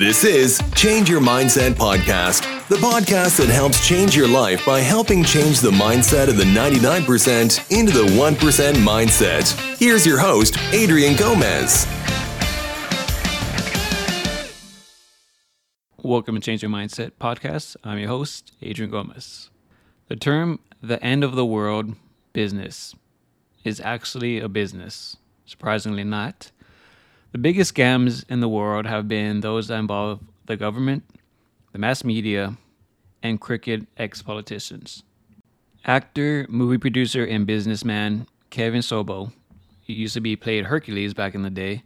This is Change Your Mindset Podcast, the podcast that helps change your life by helping change the mindset of the 99% into the 1% mindset. Here's your host, Adrian Gomez. Welcome to Change Your Mindset Podcast. I'm your host, Adrian Gomez. The term the end of the world business is actually a business. Surprisingly, not. The biggest scams in the world have been those that involve the government, the mass media, and crooked ex politicians. Actor, movie producer, and businessman Kevin Sorbo, who used to be played Hercules back in the day,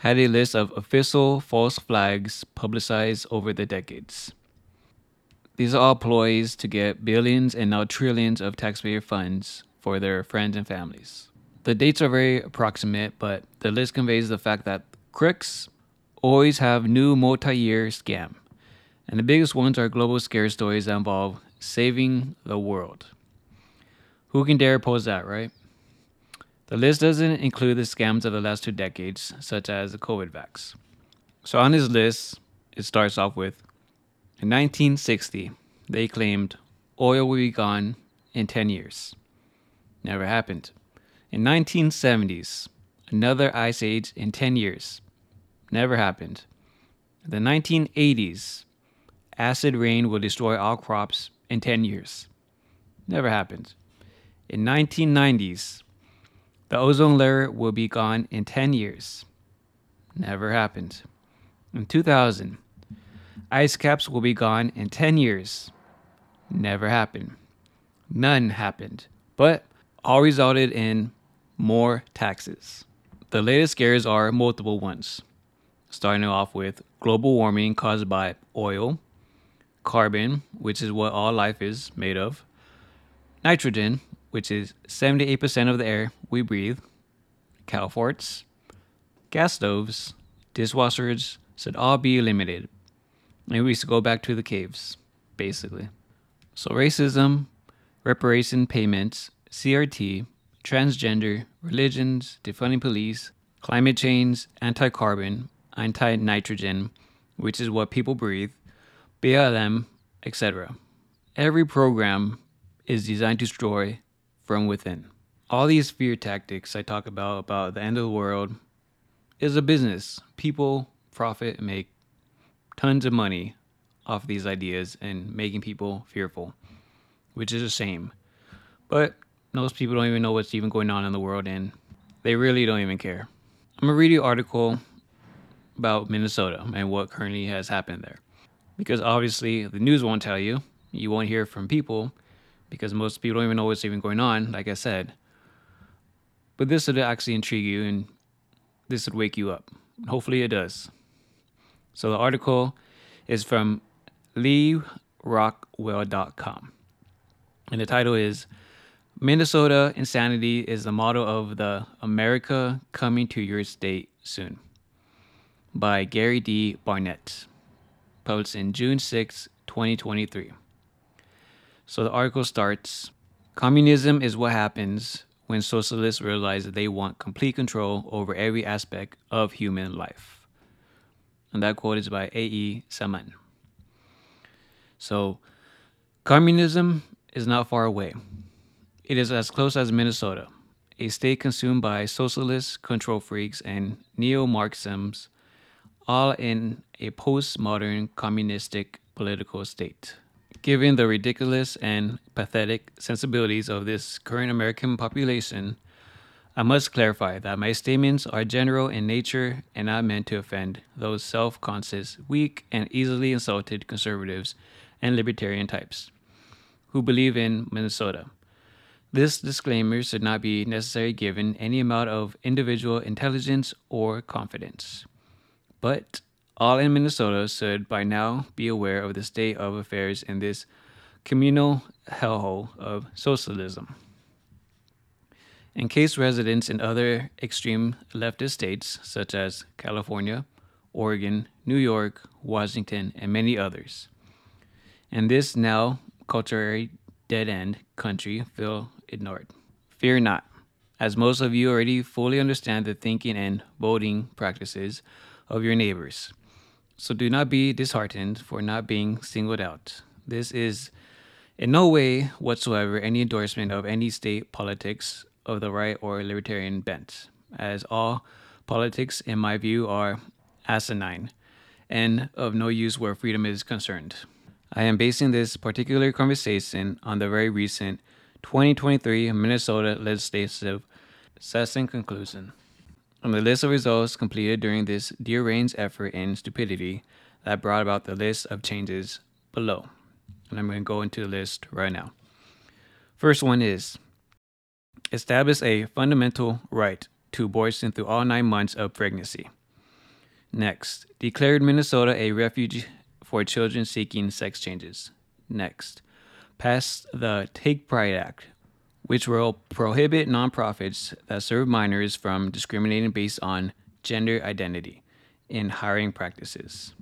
had a list of official false flags publicized over the decades. These are all ploys to get billions and now trillions of taxpayer funds for their friends and families. The dates are very approximate, but the list conveys the fact that crooks always have new multi year scam. And the biggest ones are global scare stories that involve saving the world. Who can dare oppose that, right? The list doesn't include the scams of the last two decades, such as the COVID vax. So on his list, it starts off with In 1960, they claimed oil will be gone in 10 years. Never happened. In 1970s, another ice age in 10 years. Never happened. The 1980s, acid rain will destroy all crops in 10 years. Never happened. In 1990s, the ozone layer will be gone in 10 years. Never happened. In 2000, ice caps will be gone in 10 years. Never happened. None happened. But all resulted in more taxes. The latest scares are multiple ones, starting off with global warming caused by oil, carbon, which is what all life is made of, nitrogen, which is 78% of the air we breathe, cow farts, gas stoves, dishwashers should all be eliminated. And we should go back to the caves, basically. So racism, reparation payments, CRT, transgender, religions, defunding police, climate change, anti carbon, anti nitrogen, which is what people breathe, BLM, etc. Every program is designed to destroy from within. All these fear tactics I talk about, about the end of the world, is a business. People profit and make tons of money off these ideas and making people fearful, which is a shame. But most people don't even know what's even going on in the world and they really don't even care. I'm gonna read you an article about Minnesota and what currently has happened there. Because obviously the news won't tell you. You won't hear from people because most people don't even know what's even going on, like I said. But this would actually intrigue you and this would wake you up. Hopefully it does. So the article is from LewRockwell.com. And the title is Minnesota Insanity is the motto of the America Coming to Your State Soon by Gary D. Barnett, published in June 6, 2023. So the article starts Communism is what happens when socialists realize that they want complete control over every aspect of human life. And that quote is by A.E. Samaan. So, communism is not far away. It is as close as Minnesota, a state consumed by socialists, control freaks, and neo Marxisms, all in a postmodern communistic political state. Given the ridiculous and pathetic sensibilities of this current American population, I must clarify that my statements are general in nature and not meant to offend those self conscious, weak, and easily insulted conservatives and libertarian types who believe in Minnesota this disclaimer should not be necessarily given any amount of individual intelligence or confidence. But all in Minnesota should by now be aware of the state of affairs in this communal hellhole of socialism. In case residents in other extreme leftist states, such as California, Oregon, New York, Washington, and many others, and this now culturally dead end country feel ignored. Fear not, as most of you already fully understand the thinking and voting practices of your neighbors. So do not be disheartened for not being singled out. This is in no way whatsoever any endorsement of any state politics of the right or libertarian bent, as all politics, in my view, are asinine and of no use where freedom is concerned. I am basing this particular conversation on the very recent 2023 Minnesota legislative session conclusion. On the list of results completed during this Reigns effort in stupidity that brought about the list of changes below. And I'm going to go into the list right now. First one is establish a fundamental right to abortion through all nine months of pregnancy. Next, declared Minnesota a refuge for children seeking sex changes. Next, passed the Take Pride Act, which will prohibit nonprofits that serve minors from discriminating based on gender identity in hiring practices.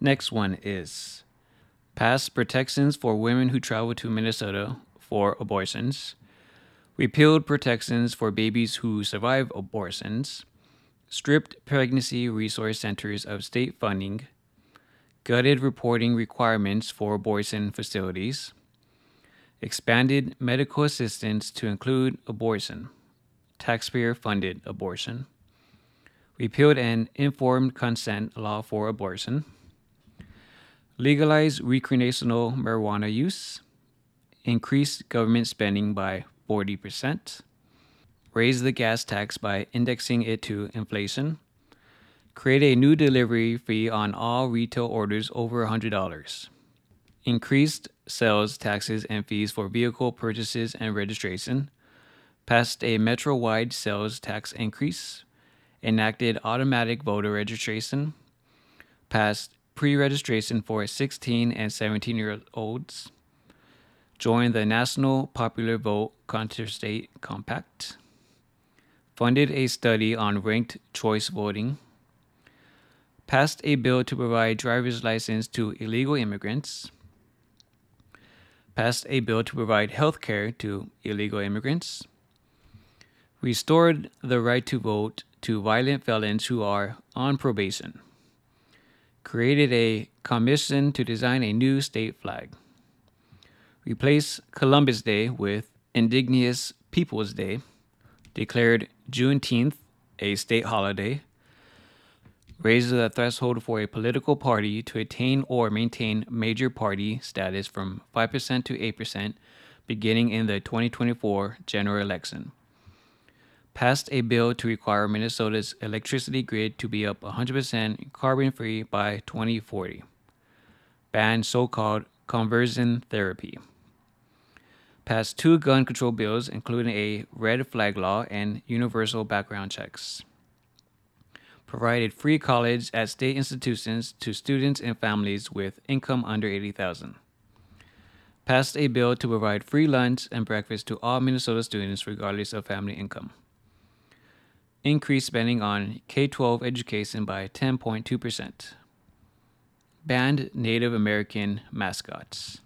Next one is pass protections for women who travel to Minnesota for abortions, repealed protections for babies who survive abortions, stripped pregnancy resource centers of state funding, gutted reporting requirements for abortion facilities, expanded medical assistance to include abortion, taxpayer funded abortion, repealed an informed consent law for abortion, legalized recreational marijuana use, increased government spending by 40%, raised the gas tax by indexing it to inflation, create a new delivery fee on all retail orders over $100, increased sales taxes and fees for vehicle purchases and registration, passed a metro wide sales tax increase, enacted automatic voter registration, passed pre registration for 16 and 17 year olds, joined the National Popular Vote Interstate Compact, funded a study on ranked choice voting, passed a bill to provide driver's license to illegal immigrants, passed a bill to provide health care to illegal immigrants, restored the right to vote to violent felons who are on probation, created a commission to design a new state flag, replaced Columbus Day with Indigenous Peoples Day, declared Juneteenth a state holiday, raises the threshold for a political party to attain or maintain major party status from 5% to 8% beginning in the 2024 general election. Passed a bill to require Minnesota's electricity grid to be up 100% carbon free by 2040. Banned so called conversion therapy. Passed two gun control bills, including a red flag law and universal background checks provided free college at state institutions to students and families with income under 80,000. Passed a bill to provide free lunch and breakfast to all Minnesota students regardless of family income. Increased spending on K 12 education by 10.2%. Banned Native American mascots.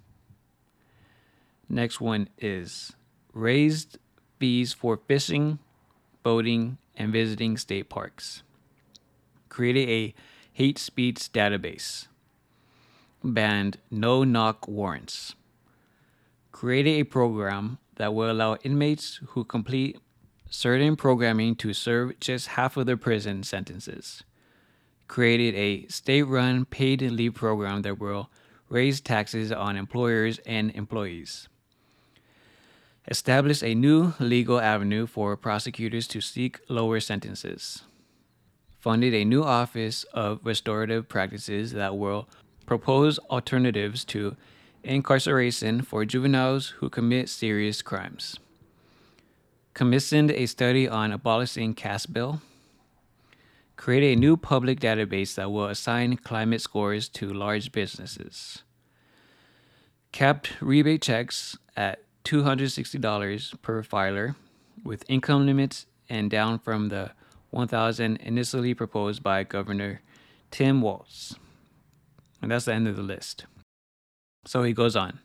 Next one is raised fees for fishing, boating, and visiting state parks created a hate speech database, banned no knock warrants, created a program that will allow inmates who complete certain programming to serve just half of their prison sentences, created a state run paid leave program that will raise taxes on employers and employees. Establish a new legal avenue for prosecutors to seek lower sentences funded a new office of restorative practices that will propose alternatives to incarceration for juveniles who commit serious crimes. Commissioned a study on abolishing cash bail. Create a new public database that will assign climate scores to large businesses. Capped rebate checks at $260 per filer with income limits and down from the 1,000 initially proposed by Governor Tim Walz. And that's the end of the list. So he goes on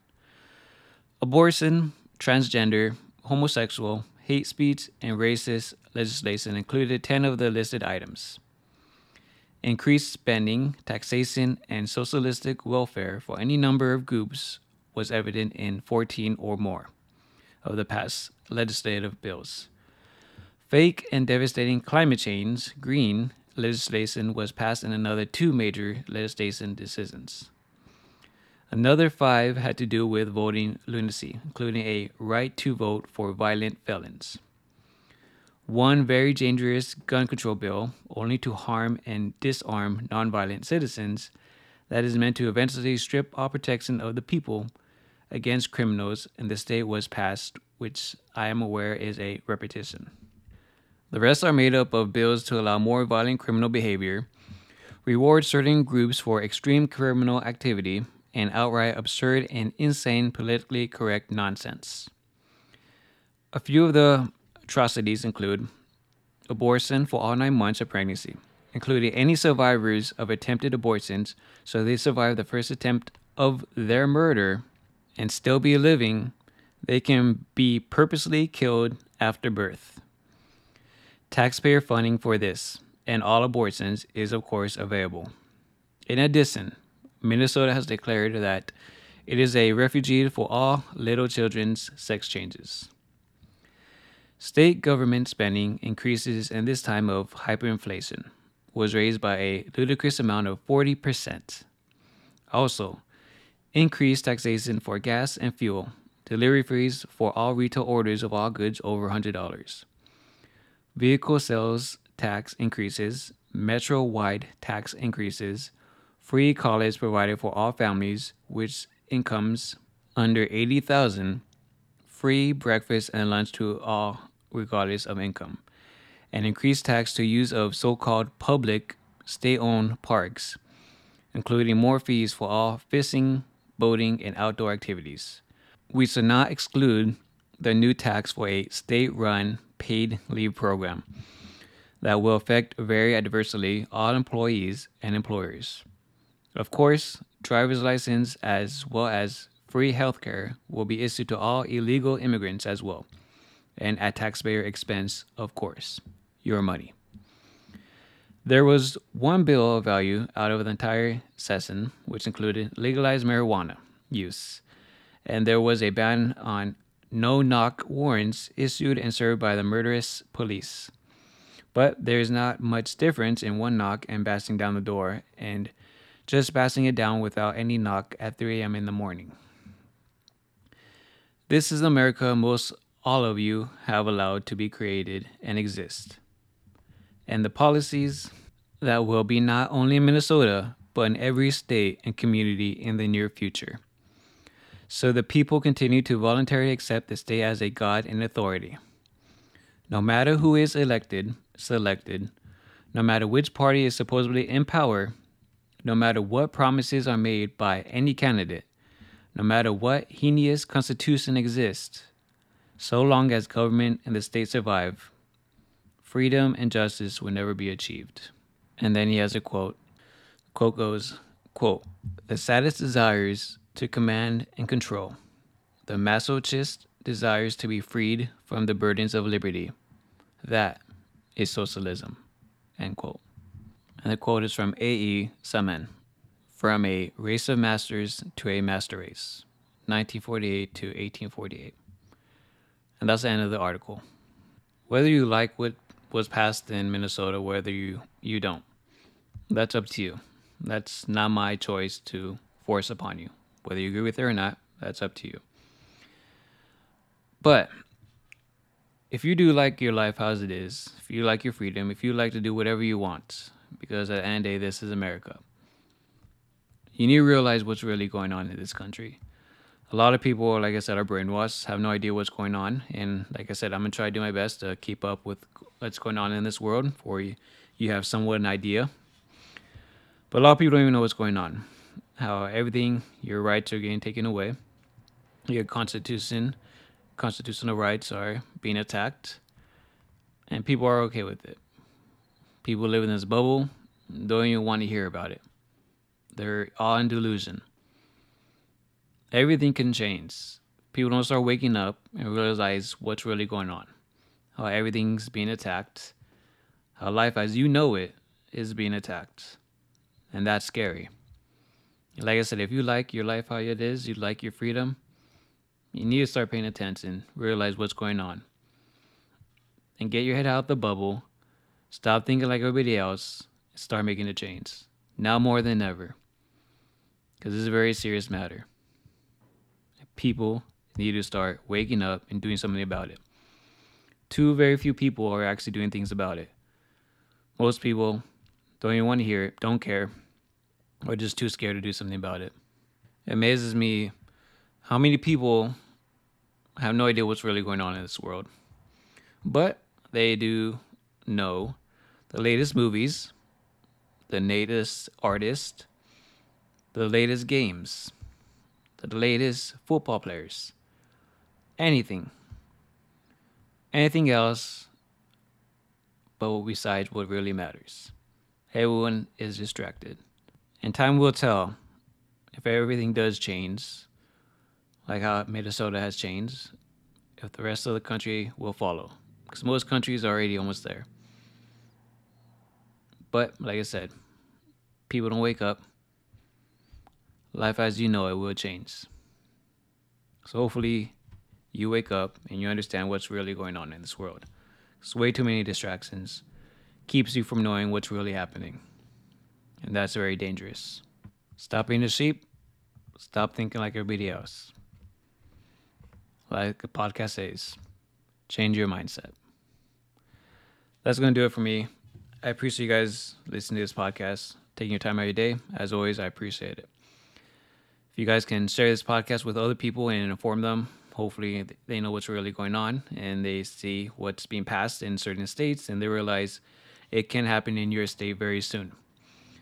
abortion, transgender, homosexual, hate speech, and racist legislation included 10 of the listed items. increased spending, taxation, and socialistic welfare for any number of groups was evident in 14 or more of the past legislative bills. Fake and devastating climate change, green legislation was passed in another two major legislation decisions. Another five had to do with voting lunacy, including a right to vote for violent felons. One very dangerous gun control bill, only to harm and disarm nonviolent citizens, that is meant to eventually strip all protection of the people against criminals in the state was passed, which I am aware is a repetition. The rest are made up of bills to allow more violent criminal behavior, reward certain groups for extreme criminal activity, and outright absurd and insane politically correct nonsense. A few of the atrocities include abortion for all nine months of pregnancy, including any survivors of attempted abortions, so they survive the first attempt of their murder and still be living, they can be purposely killed after birth. Taxpayer funding for this and all abortions is, of course, available. In addition, Minnesota has declared that it is a refuge for all little children's sex changes. State government spending increases in this time of hyperinflation was raised by a ludicrous amount of 40%. Also, increased taxation for gas and fuel, delivery fees for all retail orders of all goods over $100 vehicle sales tax increases, metro wide tax increases, free college provided for all families with incomes under 80,000, free breakfast and lunch to all regardless of income, and increased tax to use of so-called public state-owned parks, including more fees for all fishing, boating, and outdoor activities. We should not exclude the new tax for a state-run paid leave program that will affect very adversely all employees and employers. Of course, driver's license as well as free healthcare will be issued to all illegal immigrants as well, and at taxpayer expense, of course, your money. There was one bill of value out of the entire session, which included legalized marijuana use, and there was a ban on no knock warrants issued and served by the murderous police. But there's not much difference in one knock and bashing down the door and just bashing it down without any knock at 3 a.m. in the morning. This is America most all of you have allowed to be created and exist. And the policies that will be not only in Minnesota, but in every state and community in the near future. So the people continue to voluntarily accept the state as a God in authority. No matter who is elected, selected, no matter which party is supposedly in power, no matter what promises are made by any candidate, no matter what heinous constitution exists, so long as government and the state survive, freedom and justice will never be achieved. And then he has a quote. Quote goes, quote, The sadist desires to command and control. The masochist desires to be freed from the burdens of liberty. That is socialism. End quote. And the quote is from A.E. Samaan, From a Race of Masters to a Master Race, 1948 to 1848. And that's the end of the article. Whether you like what was passed in Minnesota, whether you, you don't, that's up to you. That's not my choice to force upon you. Whether you agree with it or not, that's up to you. But if you do like your life as it is, if you like your freedom, if you like to do whatever you want, because at the end of the day, this is America, you need to realize what's really going on in this country. A lot of people, like I said, are brainwashed, have no idea what's going on. And like I said, I'm going to try to do my best to keep up with what's going on in this world for you. You have somewhat an idea. But a lot of people don't even know what's going on how everything, your rights are getting taken away, your constitution, constitutional rights are being attacked, and people are okay with it. People live in this bubble, don't even want to hear about it. They're all in delusion. Everything can change. People don't start waking up and realize what's really going on. How everything's being attacked. How life as you know it is being attacked. And that's scary. Like I said, if you like your life how it is, you like your freedom, you need to start paying attention, realize what's going on, and get your head out the bubble. Stop thinking like everybody else. Start making a change. Now more than ever. Because this is a very serious matter. People need to start waking up and doing something about it. Too very few people are actually doing things about it. Most people don't even want to hear it, don't care, or just too scared to do something about it. It amazes me how many people have no idea what's really going on in this world. But they do know the latest movies, the latest artists, the latest games, the latest football players, anything. Anything else but besides what really matters. Everyone is distracted. And time will tell if everything does change, like how Minnesota has changed, if the rest of the country will follow. Because most countries are already almost there. But, like I said, people don't wake up. Life as you know it will change. So, hopefully, you wake up and you understand what's really going on in this world. It's way too many distractions keeps you from knowing what's really happening. And that's very dangerous. Stop being a sheep. Stop thinking like everybody else. Like the podcast says, change your mindset. That's going to do it for me. I appreciate you guys listening to this podcast, taking your time out of your day. As always, I appreciate it. If you guys can share this podcast with other people and inform them, hopefully they know what's really going on and they see what's being passed in certain states and they realize it can happen in your state very soon.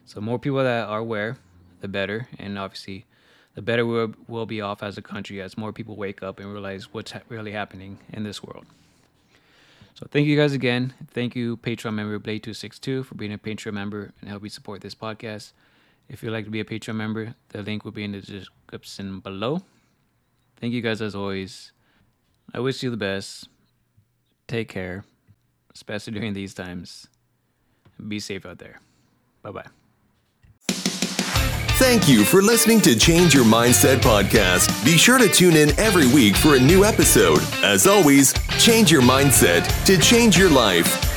So more people that are aware, the better, and obviously, the better we'll, be off as a country as more people wake up and realize what's ha- really happening in this world. So thank you guys again. Thank you, Patreon member Blade262 for being a Patreon member and helping support this podcast. If you'd like to be a Patreon member, the link will be in the description below. Thank you guys as always. I wish you the best. Take care, especially during these times. Be safe out there. Bye bye. Thank you for listening to Change Your Mindset podcast. Be sure to tune in every week for a new episode. As always, change your mindset to change your life.